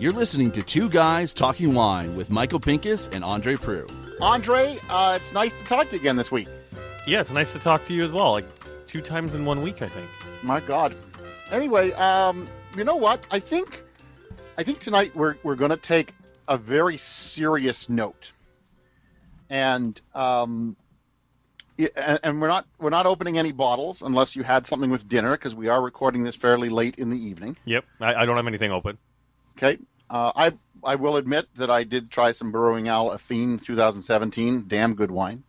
You're listening to Two Guys Talking Wine with Michael Pinkus and Andre Proulx. Andre, uh, it's nice to talk to you again this week. Yeah, it's nice to talk to you as well. Like two times in one week, I think. My God. Anyway, um, you know what? I think, I think tonight we're we're going to take a very serious note, and um, and, and we're not we're not opening any bottles unless you had something with dinner because we are recording this fairly late in the evening. Yep, I, I don't have anything open. Okay. Uh, I I will admit that I did try some Burrowing Owl Athene 2017. Damn good wine.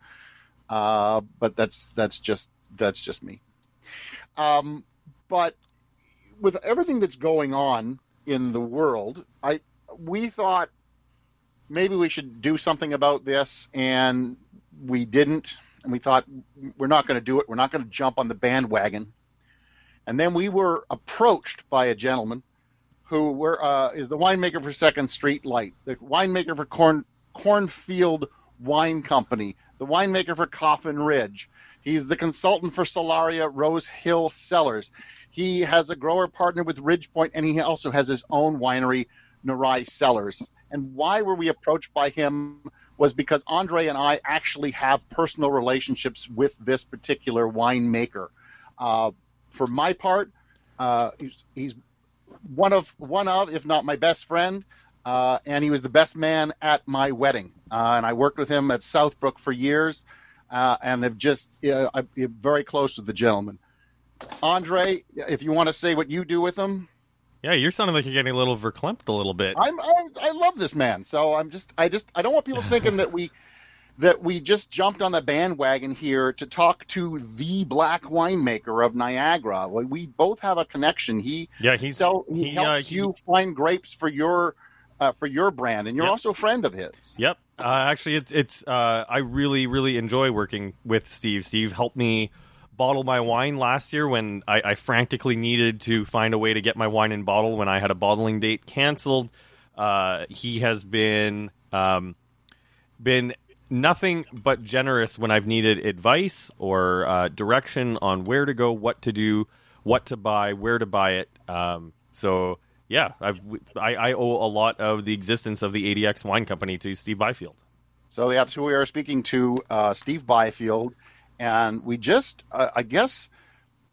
Uh, but that's that's just that's just me. Um, but with everything that's going on in the world, I we thought maybe we should do something about this, and we didn't. And we thought we're not going to do it. We're not going to jump on the bandwagon. And then we were approached by a gentleman who were, uh, is the winemaker for Second Street Light, the winemaker for Corn Cornfield Wine Company, the winemaker for Coffin Ridge. He's the consultant for Solaria Rose Hill Cellars. He has a grower partner with Ridgepoint, and he also has his own winery, Nyarai Cellars. And why were we approached by him was because Andre and I actually have personal relationships with this particular winemaker. Uh, for my part, uh, he's, he's one of one of, if not my best friend, uh, and he was the best man at my wedding. Uh, and I worked with him at Southbrook for years, uh, and have just uh, I'm very close with the gentleman. Andre, if you want to say what you do with him, Yeah, you're sounding like you're getting a little verklempt a little bit. I'm, I, I love this man. So I'm just I just I don't want people thinking that we that we just jumped on the bandwagon here to talk to the black winemaker of Niagara. Like, We both have a connection. He yeah, he's so he, he, uh, helps he- you find grapes for your uh, for your brand, and you're Yep. also a friend of his. Yep. Uh, actually, it's it's. Uh, I really really enjoy working with Steve. Steve helped me bottle my wine last year when I, I frantically needed to find a way to get my wine in bottle when I had a bottling date canceled. Uh, he has been um, been nothing but generous when I've needed advice or uh, direction on where to go, what to do, what to buy, where to buy it. Um, so yeah, I've, I, I owe a lot of the existence of the ADX Wine Company to Steve Byfield. So that's who we are speaking to, uh, Steve Byfield, and we just uh, I guess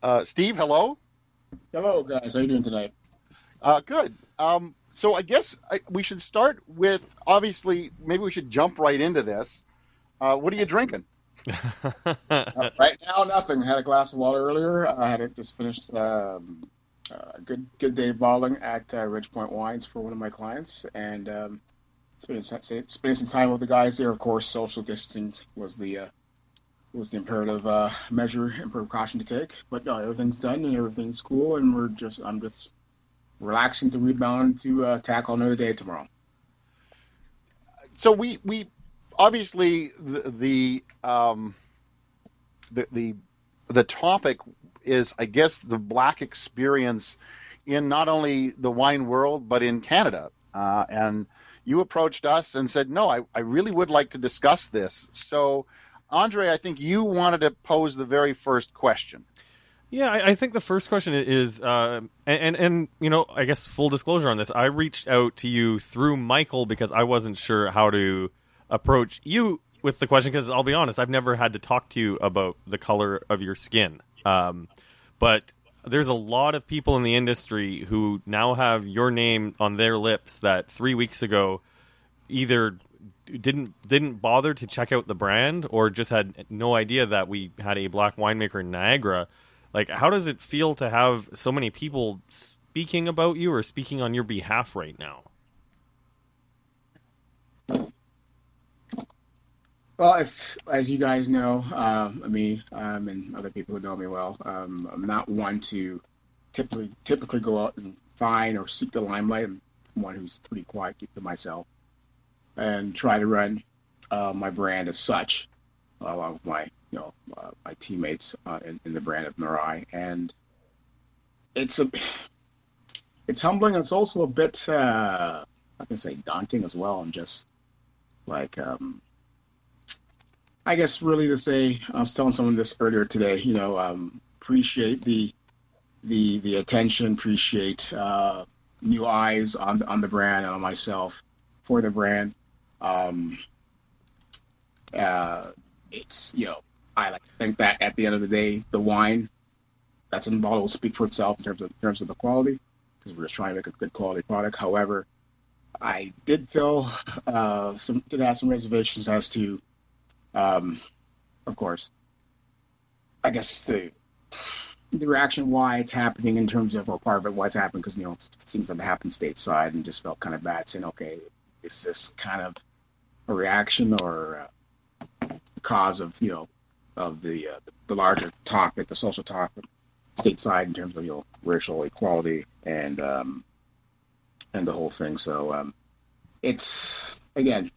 uh, Steve, hello. Hello, guys. How you doing tonight? Uh, good. Um, so I guess I, we should start with obviously maybe we should jump right into this. Uh, what are you drinking? Uh, right now, nothing. Had a glass of water earlier. I had it just finished. Um, uh, good, good day bottling at uh, Ridgepoint Wines for one of my clients, and um, spending, some- spending some time with the guys there. Of course, social distancing was the uh, was the imperative uh, measure and precaution to take. But no, everything's done and everything's cool, and we're just I'm just relaxing to rebound to uh, tackle another day tomorrow. so we we obviously the the um the the the topic is I guess the black experience in not only the wine world but in Canada uh, and you approached us and said no I, I really would like to discuss this so Andre I think you wanted to pose the very first question Yeah, I, I think the first question is, uh, and, and and you know, I guess full disclosure on this, I reached out to you through Michael because I wasn't sure how to approach you with the question. Because I'll be honest, I've never had to talk to you about the color of your skin. Um, but there's a lot of people in the industry who now have your name on their lips that three weeks ago either didn't didn't bother to check out the brand or just had no idea that we had a black winemaker in Niagara. Like, how does it feel to have so many people speaking about you or speaking on your behalf right now? Well, if as you guys know, I mean, um, and other people who know me well, um, I'm not one to typically typically go out and find or seek the limelight. I'm one who's pretty quiet, to myself, and try to run uh, my brand as such, along with my you know uh, my teammates uh, in, in the brand of Nyarai. And it's a it's humbling. It's also a bit uh, I can say daunting as well. And just like um, I guess really to say, I was telling someone this earlier today. You know, um, appreciate the the the attention, appreciate uh, new eyes on on the brand and on myself for the brand. Um, uh, it's you know I like to think that at the end of the day, the wine that's in the bottle will speak for itself in terms of in terms of the quality because we're just trying to make a good quality product. However, I did feel uh, some did have some reservations as to, um, of course, I guess the the reaction why it's happening in terms of or part of it why it's happening because you know things have happened stateside and just felt kind of bad saying okay is this kind of a reaction or uh, cause of you know of the uh, the larger topic the social topic stateside in terms of you know racial equality and um, and the whole thing so um, it's again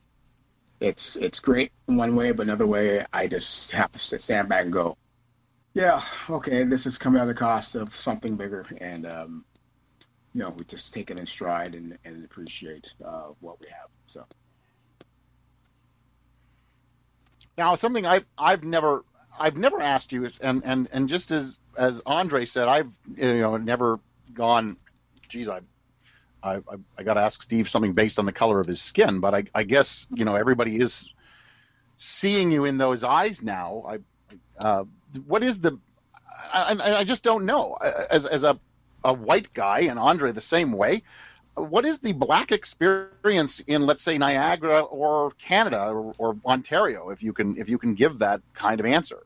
it's it's great in one way but another way I just have to stand back and go yeah, okay, this is coming at the cost of something bigger, and um, you know, we just take it in stride and, and appreciate uh, what we have. So now, something I've I've never I've never asked you, is, and and and just as as Andre said, I've you know never gone. Geez, I I I, I got to ask Steve something based on the color of his skin, but I I guess you know everybody is seeing you in those eyes now. I uh, what is the? I, I just don't know. As as a a white guy, and Andre the same way. What is the black experience in, let's say, Niagara or Canada or, or Ontario? If you can, if you can give that kind of answer.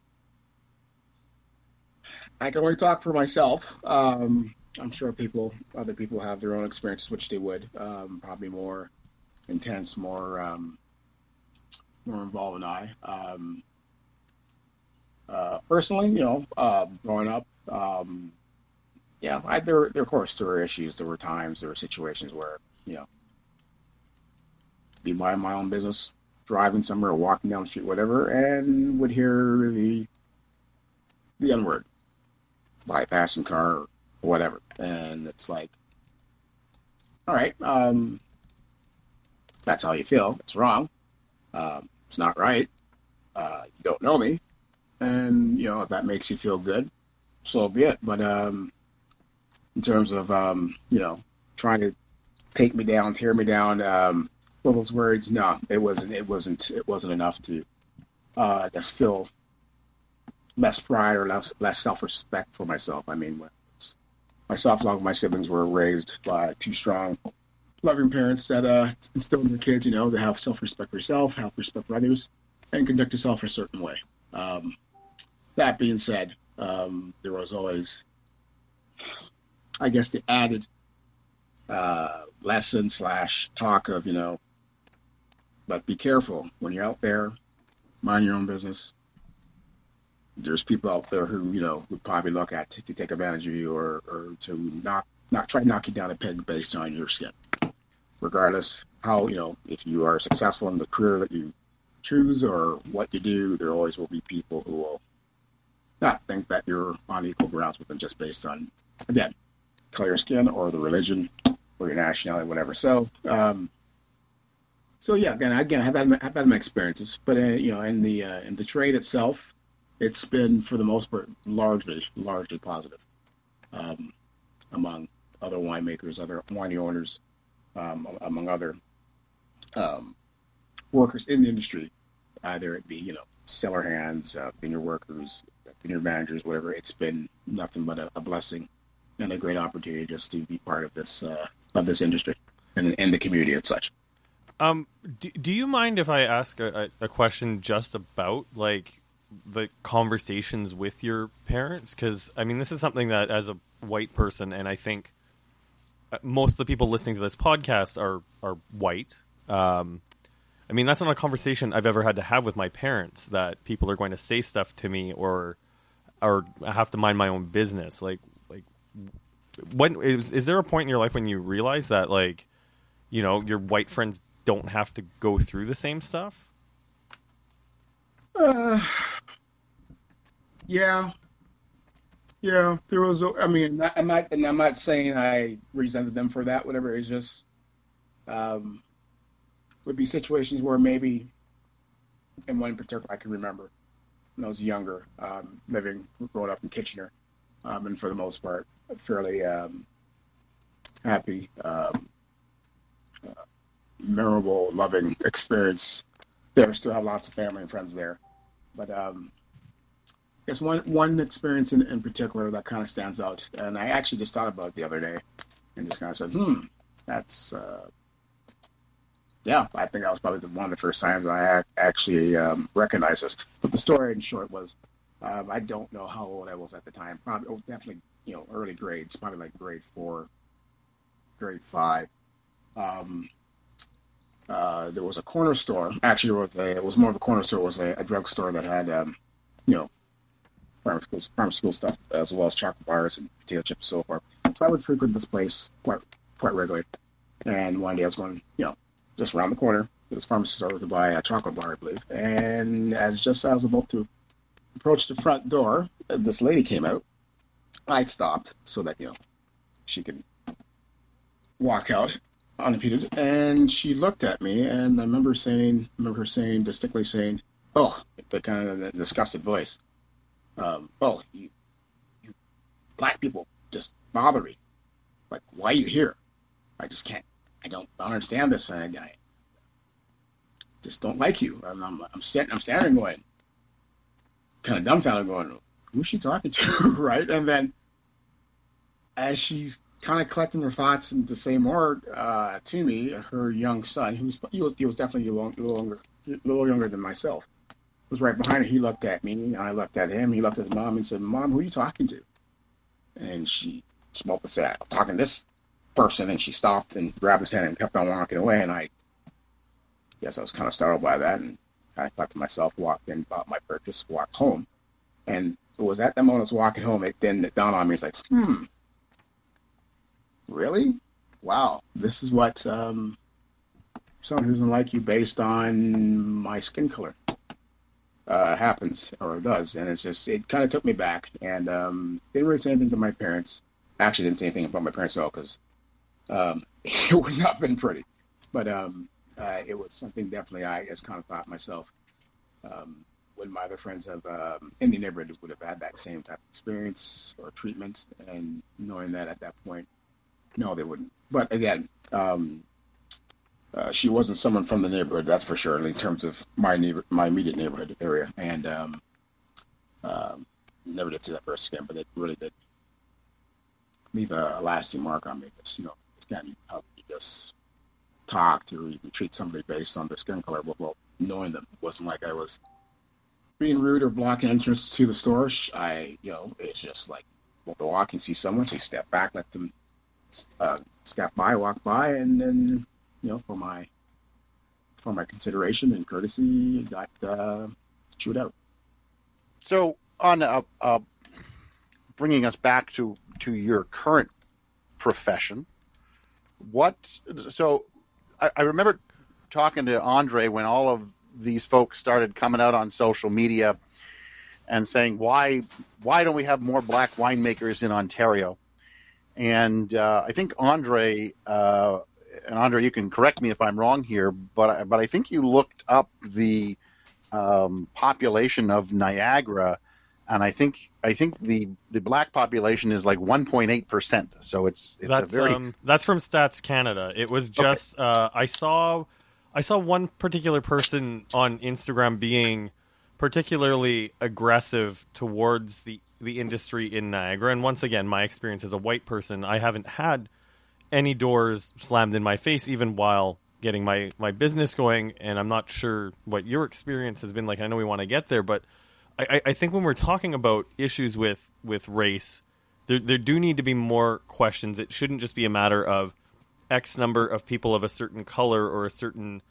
I can only talk for myself. Um, I'm sure people, other people have their own experiences, which they would um, probably more intense, more um, more involved than I. Um, uh, personally, you know, uh, growing up, um, yeah, I, there, there, of course, there were issues. There were times, there were situations where, you know, be minding my own business, driving somewhere, walking down the street, whatever, and would hear the the N word, bypassing car, or whatever, and it's like, all right, um, that's how you feel. It's wrong. Um, it's not right. Uh, you don't know me and you know if that makes you feel good, so be it. But um, in terms of um, you know trying to take me down, tear me down, um, all those words, no, it wasn't. It wasn't. It wasn't enough to uh, just feel less pride or less less self respect for myself. I mean, along with my siblings were raised by two strong, loving parents that uh, instilled in their kids, you know, to have self respect for yourself, have respect for others, and conduct yourself a certain way. Um, that being said, um, there was always, I guess, the added uh, lesson slash talk of, you know, but be careful when you're out there, mind your own business. There's people out there who, you know, would probably look at to, to take advantage of you or, or to knock, not try to knock you down a peg based on your skin. Regardless how, you know, if you are successful in the career that you choose or what you do, there always will be people who will not think that you're on equal grounds with them just based on, again, color skin or the religion or your nationality, whatever. So, um, so yeah, again, again, I've had, I've had my experiences, but uh, you know, in the uh, in the trade itself, it's been for the most part largely largely positive um, among other winemakers, other winery owners, um, among other um, workers in the industry, either it be you know cellar hands, uh, vineyard workers, vineyard managers, whatever. It's been nothing but a, a, blessing and a great opportunity just to be part of this uh, of this industry and, and the community and such. Um, do, do you mind if I ask a, a question just about like the conversations with your parents? Because I mean, this is something that as a white person, and I think uh, most of the people listening to this podcast are are white. Um, I mean, that's not a conversation I've ever had to have with my parents. That people are going to say stuff to me or or have to mind my own business. Like when is is there a point in your life when you realize that like you know your white friends don't have to go through the same stuff? Uh, yeah, yeah. There was. I mean, I'm not, and I'm not saying I resented them for that. Whatever. It's just um, would be situations where maybe, in one particular, I can remember when I was younger, um, living, growing up in Kitchener. um, and for the most part, fairly um, happy, um, uh, memorable, loving experience. There, still have lots of family and friends there, but um, I guess one one experience in, in particular that kind of stands out, and I actually just thought about it the other day, and just kind of said, "Hmm, that's." Uh, yeah, I think that was probably the, one of the first times I actually um, recognized this. But the story, in short, was um, I don't know how old I was at the time. Probably, oh, definitely, you know, early grades, probably like grade four, grade five. Um, uh, there was a corner store. Actually, it was, a, it was more of a corner store. It was a, a drugstore that had, um, you know, pharmaceutical, pharmaceutical stuff as well as chocolate bars and potato chips and so forth. So I would frequent this place quite quite regularly. And one day I was going, you know, just around the corner. It was pharmacy store to buy a chocolate bar, I believe. And as just as I was about to approach the front door, this lady came out. I stopped so that you know she could walk out unimpeded, and she looked at me, and I remember saying, I remember her saying, distinctly saying, "Oh," but kind of a disgusted voice. Um, oh, you, you black people just bother me. Like, why are you here? I just can't. I don't understand this. I, I just don't like you. I'm, I'm, I'm sitting. I'm standing going, kind of dumbfounded, going, "Who's she talking to?" right? And then, as she's kind of collecting her thoughts and to say more uh, to me, her young son, who's he was, he was definitely a little, younger, a little younger than myself, was right behind her. He looked at me, and I looked at him. He looked at his mom and said, "Mom, who are you talking to?" And she smoked and said, "I'm talking to this person." And she stopped and grabbed his hand and kept on walking away. And I guess I was kind of startled by that, and I thought to myself, walked in, bought my purchase, walked home, and it was at that moment I was walking home. It then it dawned on me, it's like, hmm, really? Wow, this is what um, someone who doesn't like you based on my skin color uh, happens or does, and it's just it kind of took me back, and um, didn't really say anything to my parents. Actually, didn't say anything about my parents at all because um, it would not have been pretty, but um, uh, it was something definitely I just kind of thought myself. Um, would my other friends have um, in the neighborhood would have had that same type of experience or treatment, and knowing that at that point no, they wouldn't. But again, um, uh, she wasn't someone from the neighborhood, that's for sure, in terms of my neighbor, my immediate neighborhood area. And um, um, never did see that person again, but it really did leave a, lasting mark on me. Because, you know, again, how you just talk to even treat somebody based on their skin color, well, knowing them. It wasn't like I was being rude or blocking entrance to the store. I, you know, it's just like, well, the walk and see someone, so you step back, let them uh, step by, walk by, and then you know for my for my consideration and courtesy, got uh, chewed out. So on uh, uh, bringing us back to to your current profession, what? So I, I remember talking to Andre when all of these folks started coming out on social media and saying why why don't we have more black winemakers in Ontario? And uh, I think Andre, uh, and Andre, you can correct me if I'm wrong here, but but I think you looked up the um, population of Niagara, and I think I think the the black population is like 1.8 percent. So it's it's that's, a very um, that's from Stats Canada. It was just okay. uh, I saw I saw one particular person on Instagram being particularly aggressive towards the the industry in Niagara. And once again, my experience as a white person, I haven't had any doors slammed in my face, even while getting my, my business going. And I'm not sure what your experience has been like. I know we want to get there, but I, I think when we're talking about issues with, with race, there, there do need to be more questions. It shouldn't just be a matter of X number of people of a certain color or a certain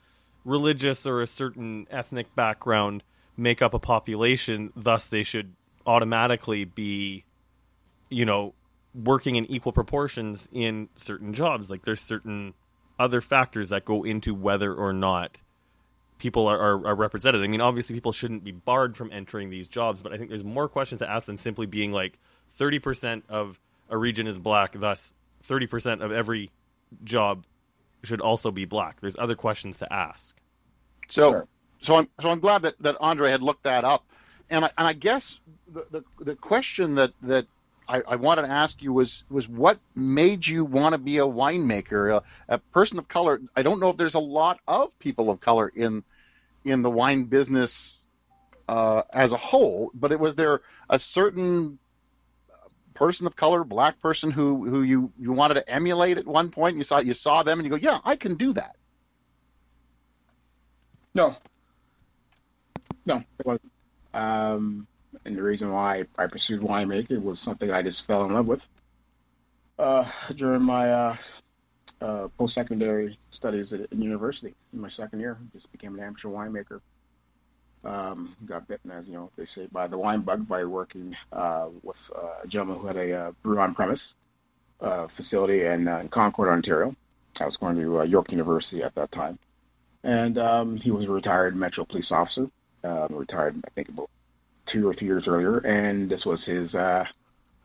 religious or a certain ethnic background make up a population, thus they should automatically be, you know, working in equal proportions in certain jobs. Like there's certain other factors that go into whether or not people are, are, are, represented. I mean, obviously, people shouldn't be barred from entering these jobs, but I think there's more questions to ask than simply being like 30% of a region is black, thus 30% of every job should also be black. There's other questions to ask. So, sure. so I'm so I'm glad that, that Andre had looked that up and I, and I guess the, the, the question that that I, I wanted to ask you was was what made you want to be a winemaker, a, a person of color. I don't know if there's a lot of people of color in in the wine business uh, as a whole, but it was there a certain person of color, black person who who you you wanted to emulate at one point. You saw you saw them and you go, yeah, I can do that. No, no, it wasn't. Um, and the reason why I pursued winemaking was something I just fell in love with uh, during my uh, uh, post-secondary studies at, university. In my second year, just became an amateur winemaker. Um, got bitten, as you know, they say, by the wine bug by working uh, with uh, a gentleman who had a uh, brew on premise facility in, in Concord, Ontario. I was going to York University at that time, and um, he was a retired Metro police officer. Um, retired, I think, about two or three years earlier, and this was his uh,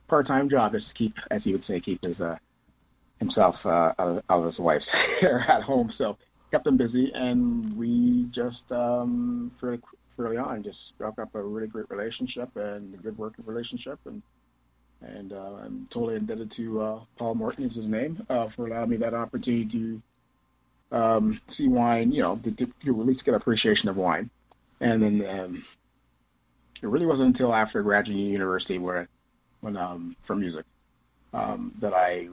part-time job, just to keep, as he would say, keep his uh, himself uh, out, of, out of his wife's hair at home. So kept him busy, and we just um, fairly fairly on just struck up a really great relationship and a good working relationship, and and uh, I'm totally indebted to uh, Paul Morton is his name uh, for allowing me that opportunity to um, see wine, you know, to, at least get appreciation of wine, and then um, it really wasn't until after graduating university where when um, for music um, that I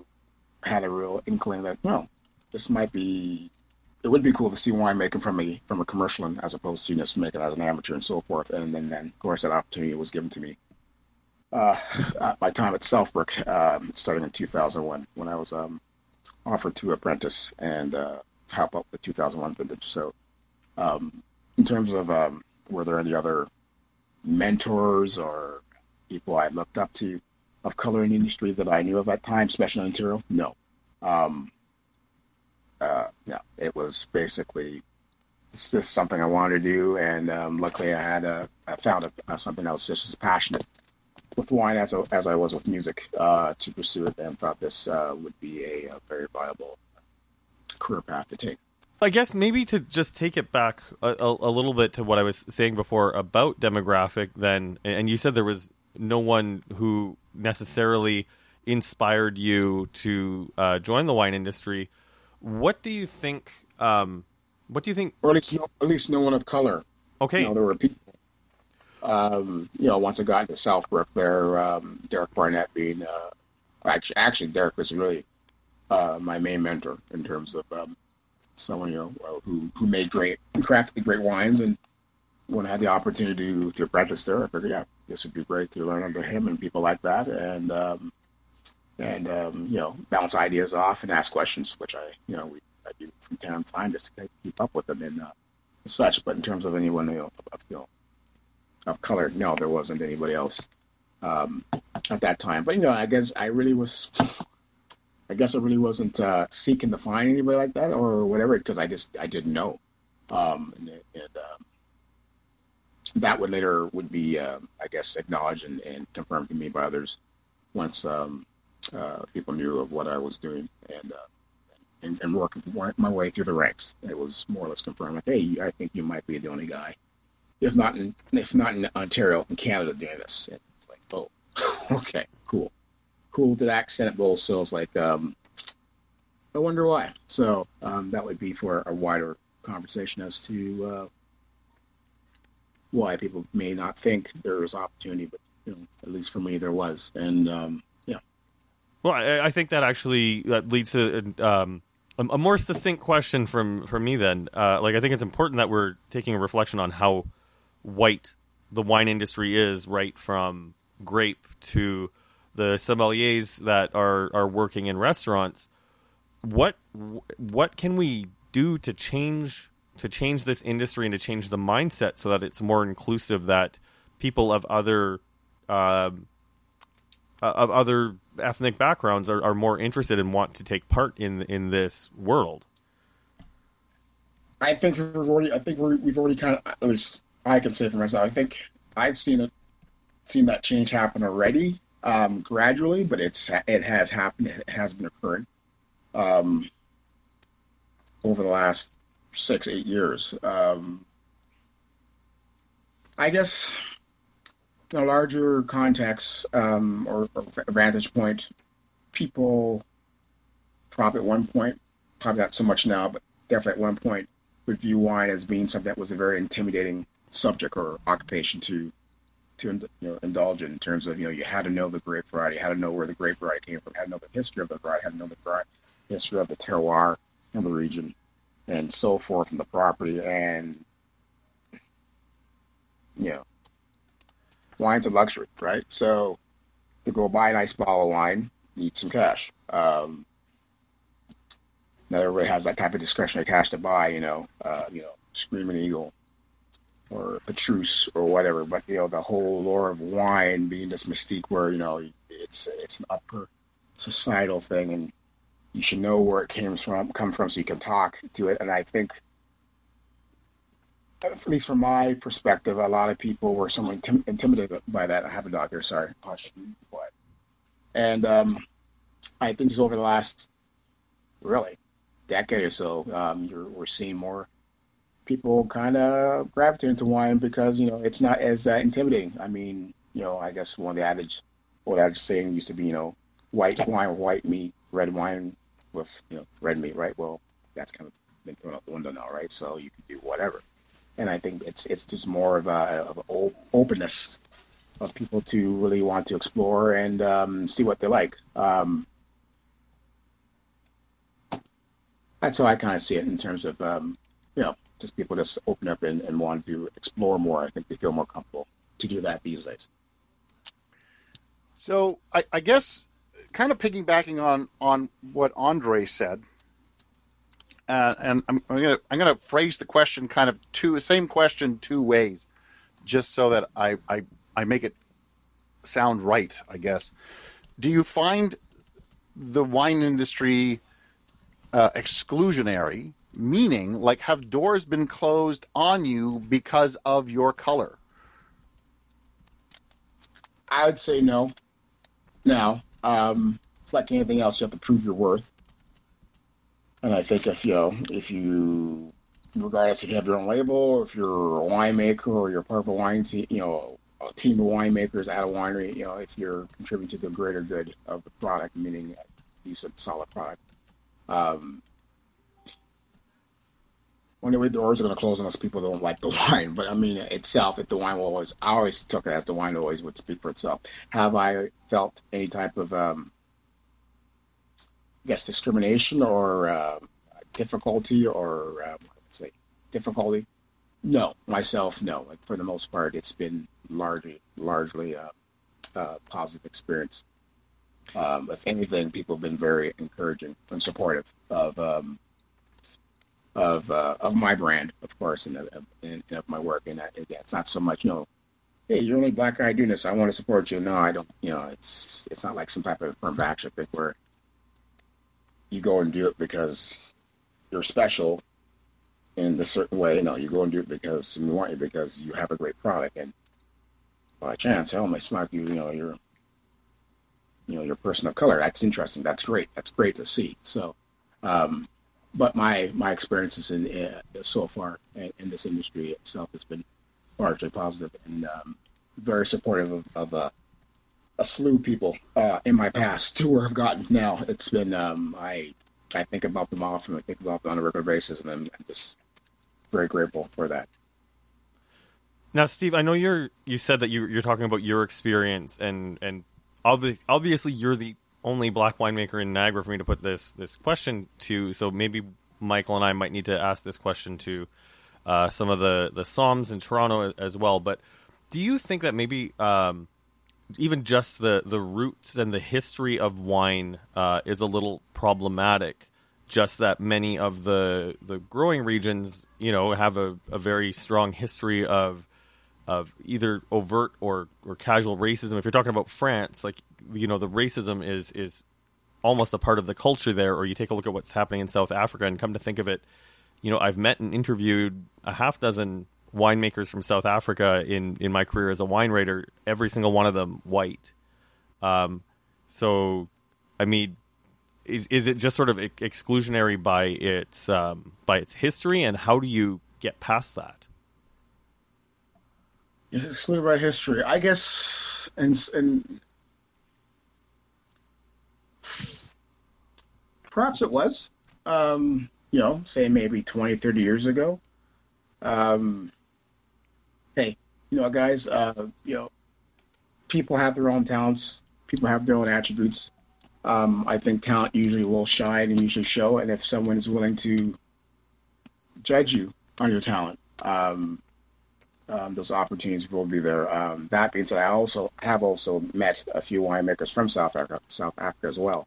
had a real inkling that no, this might be it would be cool to see winemaking from a from a commercial and as opposed to just making as an amateur and so forth. And then, then of course that opportunity was given to me uh, at my time at Southbrook, um, starting in 2001 when I was um, offered to apprentice and uh, help out the 2001 vintage. So um, in terms of um, were there any other mentors or people I looked up to of color in the industry that I knew of at time, especially in Ontario? No. Um, uh, yeah, it was basically it's just something I wanted to do, and um, luckily I had a, I found a, a, something that was just as passionate with wine as I, as I was with music uh, to pursue it, and thought this uh, would be a, a, very viable career path to take. I guess maybe to just take it back a, a, little bit to what I was saying before about demographic, then, and you said there was no one who necessarily inspired you to uh, join the wine industry. What do you think? Um, what do you think? Or at least, no, at least no one of color. Okay. You know, there were people. Um, you know, once I got into Southbrook, there, um, Derek Barnett being, uh, actually, actually, Derek was really uh, my main mentor in terms of um, someone you know who who made great, crafted great wines, and when I had the opportunity to, to apprentice there, I figured, yeah, this would be great to learn under him and people like that, and um, and um, you know bounce ideas off and ask questions, which I you know we, I do from time to time just to keep up with them and uh, such. But in terms of anyone you know, of, you know of color, no, there wasn't anybody else um, at that time. But you know, I guess I really was. I guess I really wasn't uh, seeking to find anybody like that or whatever because I just I didn't know, um, and, and um, that would later would be uh, I guess acknowledged and, and, confirmed to me by others once um, uh, people knew of what I was doing and, uh, and, and working my way through the ranks. It was more or less confirmed, like, hey, I think you might be the only guy, if not in if not in Ontario, in Canada, doing this. And it's like, oh, okay, cool, cool. To that extent, but also like, um, I wonder why. So um, that would be for a wider conversation as to uh, why people may not think there was opportunity, but you know, at least for me, there was. And um, yeah. well, I, I, think that actually that leads to um, a, a, more succinct question from from me. Then, uh, like I think it's important that we're taking a reflection on how white the wine industry is, right from grape to the sommeliers that are are working in restaurants. What what can we do to change to change this industry and to change the mindset so that it's more inclusive that people of other uh, of other ethnic backgrounds are, are more interested and want to take part in in this world. I think we've already. I think we have already kind of. At least I can say for myself. I think I've seen it, seen that change happen already, um, gradually, but it's it has happened. It has been occurring um, over the last six, eight years. Um, I guess in a larger context um, or, or vantage point, people probably at one point, probably not so much now, but definitely at one point, would view wine as being something that was a very intimidating subject or occupation to to you know, indulge in, in terms of you know you had to know the grape variety, had to know where the grape variety came from, had to know the history of the variety, had to know the history of the terroir in the region, and so forth, and the property, and you know, wine's a luxury, right? So to go buy a nice bottle of wine, you need some cash. Um, not everybody has that type of discretionary cash to buy, you know, uh, you know, Screaming Eagle or Petrus or whatever. But you know, the whole lore of wine being this mystique where you know it's it's an upper societal thing, and you should know where it came from, come from, so you can talk to it. And I think, at least from my perspective, a lot of people were somewhat intim- intimidated by that. I have a dog here. Sorry, quiet. And um, I think over the last really decade or so, um, we're seeing more people kind of gravitate into wine because you know it's not as uh, intimidating. I mean, you know, I guess one of the adage, old adage saying used to be, you know, white wine with white meat, red wine with you know red meat, right? Well, that's kind of been thrown out the window now, right? So you can do whatever, and I think it's it's just more of a of openness of people to really want to explore and um, see what they like. Um, that's how I kind of see it in terms of um, you know just people just open up and, and want to explore more. I think they feel more comfortable to do that these days. So I, I guess kind of piggybacking on on what Andre said, uh, and I'm, I'm, gonna I'm gonna phrase the question kind of two same question two ways, just so that I I, I make it sound right. I guess. Do you find the wine industry uh, exclusionary meaning like have doors been closed on you because of your color? I would say no. Now um, it's like anything else you have to prove your worth. And i think if you know if you regardless if you have your own label or if you're a winemaker or you're part of a wine team you know a team of winemakers at a winery you know if you're contributing to the greater good of the product meaning a decent solid product um, when the doors are going to close unless people don't like the wine. But I mean, itself, if the wine will always, I always took it as the wine always would speak for itself. Have I felt any type of, um, I guess, discrimination or uh, difficulty or, um, say, difficulty? No, myself, no. Like for the most part, it's been largely, largely a, a positive experience. Um, if anything, people have been very encouraging and supportive of um, of uh, of my brand, of course, and of, and of my work. And again, it's not so much, you know, hey, you're only black guy doing this. I want to support you. No, I don't. You know, it's it's not like some type of affirmative action thing where you go and do it because you're special in a certain way. No, you go and do it because we want you because you have a great product. And by chance, hell, my smart you, you know, you're you know, you're a person of color. That's interesting. That's great. That's great to see. So, um, but my my experiences in uh, so far in, in, this industry itself has been largely positive and um, very supportive of, of uh, a slew of people uh, in my past to where I've gotten now. It's been um, I I think about them often. I think about them on a regular basis, and I'm, I'm just very grateful for that. Now, Steve, I know you're you said that you, you're talking about your experience and and obvi- obviously you're the only black winemaker in Niagara for me to put this this question to. So maybe Michael and I might need to ask this question to uh, some of the the Somms in Toronto as well. But do you think that maybe um, even just the the roots and the history of wine uh, is a little problematic? Just that many of the the growing regions, you know, have a, a very strong history of of either overt or, or casual racism. If you're talking about France, like you know, the racism is is almost a part of the culture there. Or you take a look at what's happening in South Africa, and come to think of it, you know, I've met and interviewed a half dozen winemakers from South Africa in in my career as a wine writer. Every single one of them white. Um, so, I mean, is is it just sort of exclusionary by its um, by its history, and how do you get past that? Is it excluded by history? I guess, and and perhaps it was. Um, you know, say maybe 20, 30 years ago. Um, hey, you know, guys, uh, you know, people have their own talents. People have their own attributes. Um, I think talent usually will shine and usually show. And if someone is willing to judge you on your talent, um, um, those opportunities will be there. Um, that being said, I also have also met a few winemakers from South Africa, South Africa as well.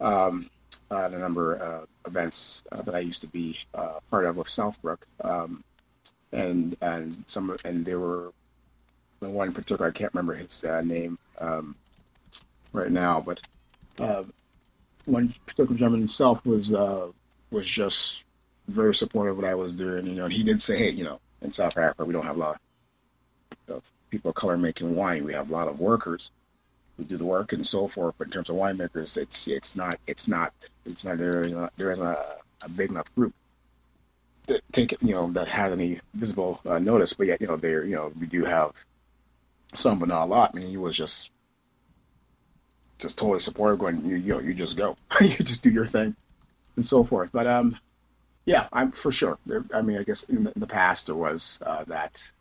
Um, at a number of uh, events uh, that I used to be uh, part of with Southbrook, um, and and some and there were one in particular I can't remember his uh, name um, right now, but uh, one particular gentleman himself was uh, was just very supportive of what I was doing. You know, and he did say, hey, you know, in South Africa we don't have a lot of people of color making wine. We have a lot of workers who do the work and so forth. But in terms of winemakers, it's it's not it's not it's not there is not, there isn't a, a big enough group that take you know that has any visible uh, notice. But yet you know there you know we do have some, but not a lot. I mean, was just just totally supportive. Going, you you know, you just go, you just do your thing, and so forth. But um, yeah, I'm for sure. There, I mean, I guess in the, in the past there was uh, that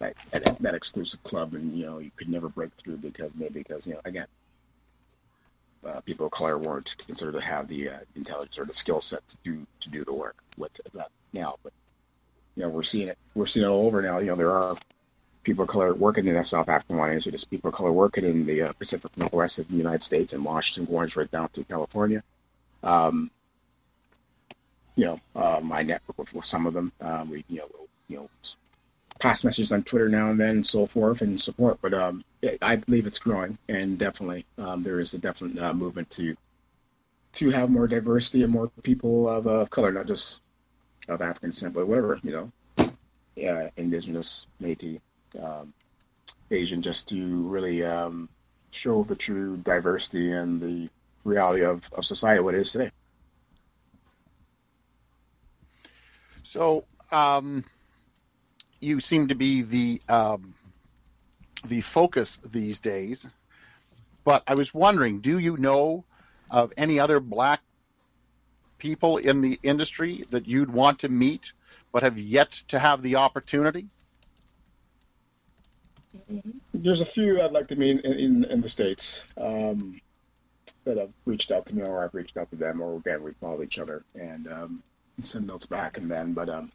that, that, exclusive club, and you know you could never break through because maybe because you know again, uh, people of color weren't considered to have the uh, intelligence or the skill set to do to do the work with that now. But you know we're seeing it we're seeing it all over now. You know there are people of color working in the South African wine industry. There's people of color working in the uh, Pacific Northwest of the United States and Washington, going right down to California. Um, you know, uh, my network with, with, some of them. Um, we, you know, you know, pass messages on Twitter now and then and so forth and support. But um, I believe it's growing, and definitely um, there is a definite uh, movement to to have more diversity and more people of, uh, of color, not just of African descent, but whatever you know, yeah, indigenous, Métis, um, Asian, just to really um, show the true diversity and the reality of, of society, what it is today. So, um, you seem to be the um, the focus these days. But I was wondering, do you know of any other black people in the industry that you'd want to meet but have yet to have the opportunity? There's a few I'd like to meet in, in, in the States um, that have reached out to me or I've reached out to them or again, we follow each other and um, send notes back and then, but um,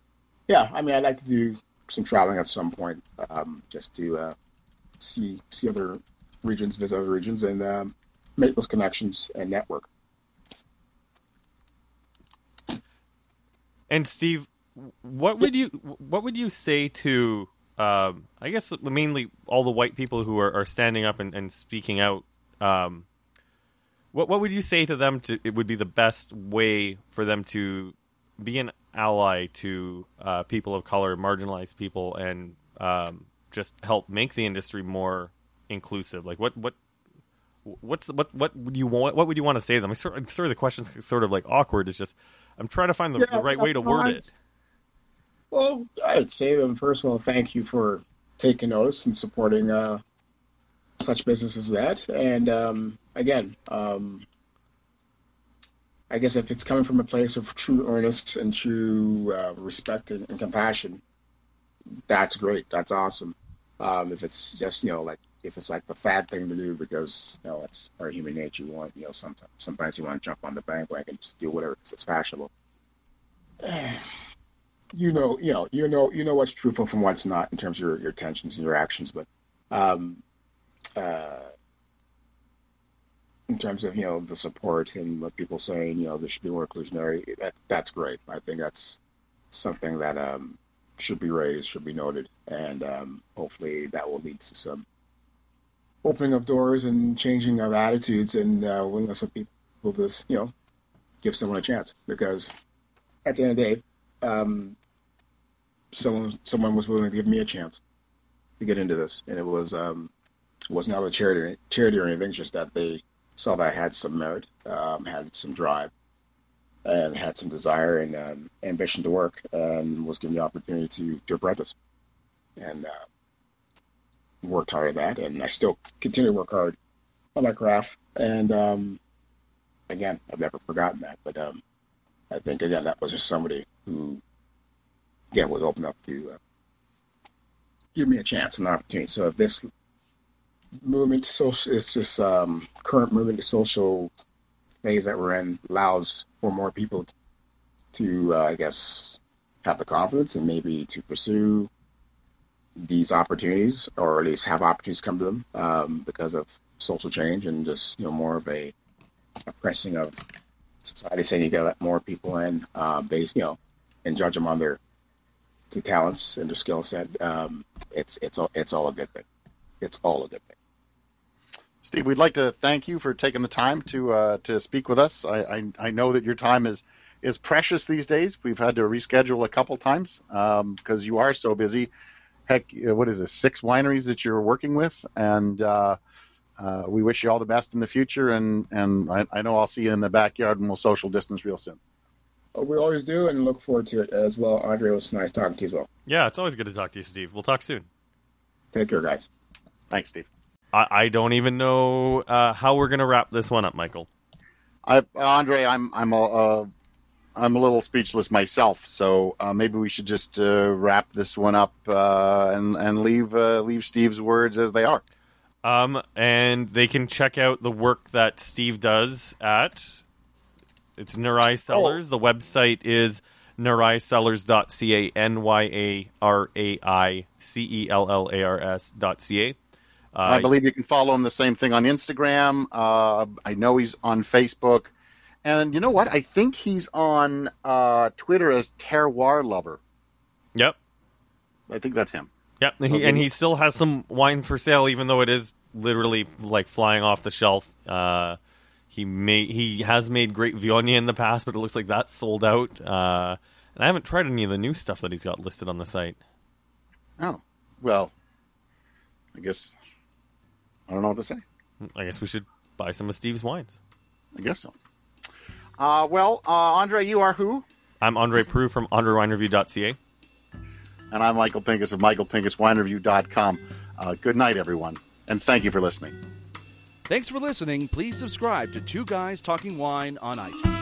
yeah, I mean, I'd like to do some traveling at some point, um, just to uh, see see other regions, visit other regions, and um, make those connections and network. And Steve, what would you what would you say to um, I guess mainly all the white people who are, are standing up and, and speaking out? Um, what what would you say to them? To it would be the best way for them to be an ally to uh, people of color, marginalized people, and um, just help make the industry more inclusive? Like what what what's the, what what would you want? What would you want to say to them? I'm sorry, I'm sorry the question's sort of like awkward. It's just I'm trying to find the, yeah, the right way to word it. Well, I'd say to them first of all, thank you for taking notice and supporting uh, such businesses as that. And um, again, um, I guess if it's coming from a place of true earnest and true uh, respect and, and, compassion, that's great. That's awesome. Um, if it's just you know like if it's like the fad thing to do because you know it's our human nature. You want you know sometimes sometimes you want to jump on the bandwagon and just do whatever it's fashionable. You know, you know, you know, you know what's truthful from what's not in terms of your, your intentions and your actions, but um, uh, in terms of you know the support and what people saying you know there should be more inclusionary that, that's great. I think that's something that um, should be raised should be noted and um, hopefully that will lead to some opening of doors and changing of attitudes and uh, willingness of people to you know give someone a chance. Because at the end of the day um, someone someone was willing to give me a chance to get into this. And it was um, it wasn't out of charity charity or anything just that they saw that I had some merit, um, had some drive, and had some desire and um, ambition to work, and was given the opportunity to, to apprentice. And uh, worked hard at that, and I still continue to work hard on my craft. And um, again, I've never forgotten that. But um, I think again that was just somebody who again was open up to uh, give me a chance an opportunity. So if this movement to social, it's this um, current movement to social phase that we're in allows for more people to, uh, I guess, have the confidence and maybe to pursue these opportunities, or at least have opportunities come to them um, because of social change and just you know more of a, a pressing of society saying you got to let more people in, uh, based you know, and judge them on their their talents and their skill set. Um, it's it's all it's all a good thing. It's all a good thing. Steve, we'd like to thank you for taking the time to uh, to speak with us. I, I, I know that your time is is precious these days. We've had to reschedule a couple times because um, you are so busy. Heck, uh, what is it? Six wineries that you're working with, and uh, uh, we wish you all the best in the future. And and I, I, know I'll see you in the backyard and we'll social distance real soon. We always do, and look forward to it as well. Andre, it was nice talking to you as well. Yeah, it's always good to talk to you, Steve. We'll talk soon. Take care, guys. Thanks, Steve. I, I don't even know uh, how we're gonna wrap this one up, Michael. I, Andre, I'm I'm a, uh, I'm a little speechless myself, so uh, maybe we should just uh, wrap this one up uh, and and leave uh, leave Steve's words as they are. Um, and they can check out the work that Steve does at it's Nyarai Cellars. Oh. The website is nyaraicellars.ca, N Y A R A I C E L L A R S.ca. Uh, I believe you can follow him the same thing on Instagram. Uh, I know he's on Facebook. And you know what? I think he's on uh, Twitter as Terroir Lover. Yep. I think that's him. Yep. So he, and he still has some wines for sale, even though it is literally like flying off the shelf. Uh, he made he has made great Viognier in the past, but it looks like that's sold out. Uh, and I haven't tried any of the new stuff that he's got listed on the site. Oh, well, I guess I don't know what to say. I guess we should buy some of Steve's wines. I guess so. Uh, well, uh, Andre, you are who? I'm Andre Proulx from AndreWineReview.ca. And I'm Michael Pinkus of MichaelPinkusWineReview.com. Uh, good night, everyone, and thank you for listening. Thanks for listening. Please subscribe to Two Guys Talking Wine on iTunes.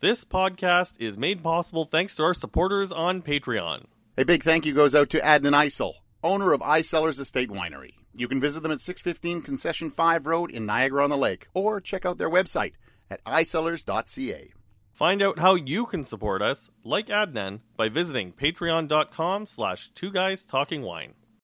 This podcast is made possible thanks to our supporters on Patreon. A big thank you goes out to Adnan Icel, owner of Icellars Estate Winery. You can visit them at 615 Concession 5 Road in Niagara on the Lake, or check out their website at icellars.ca. Find out how you can support us, like Adnan, by visiting patreon.com slash two guys talking wine.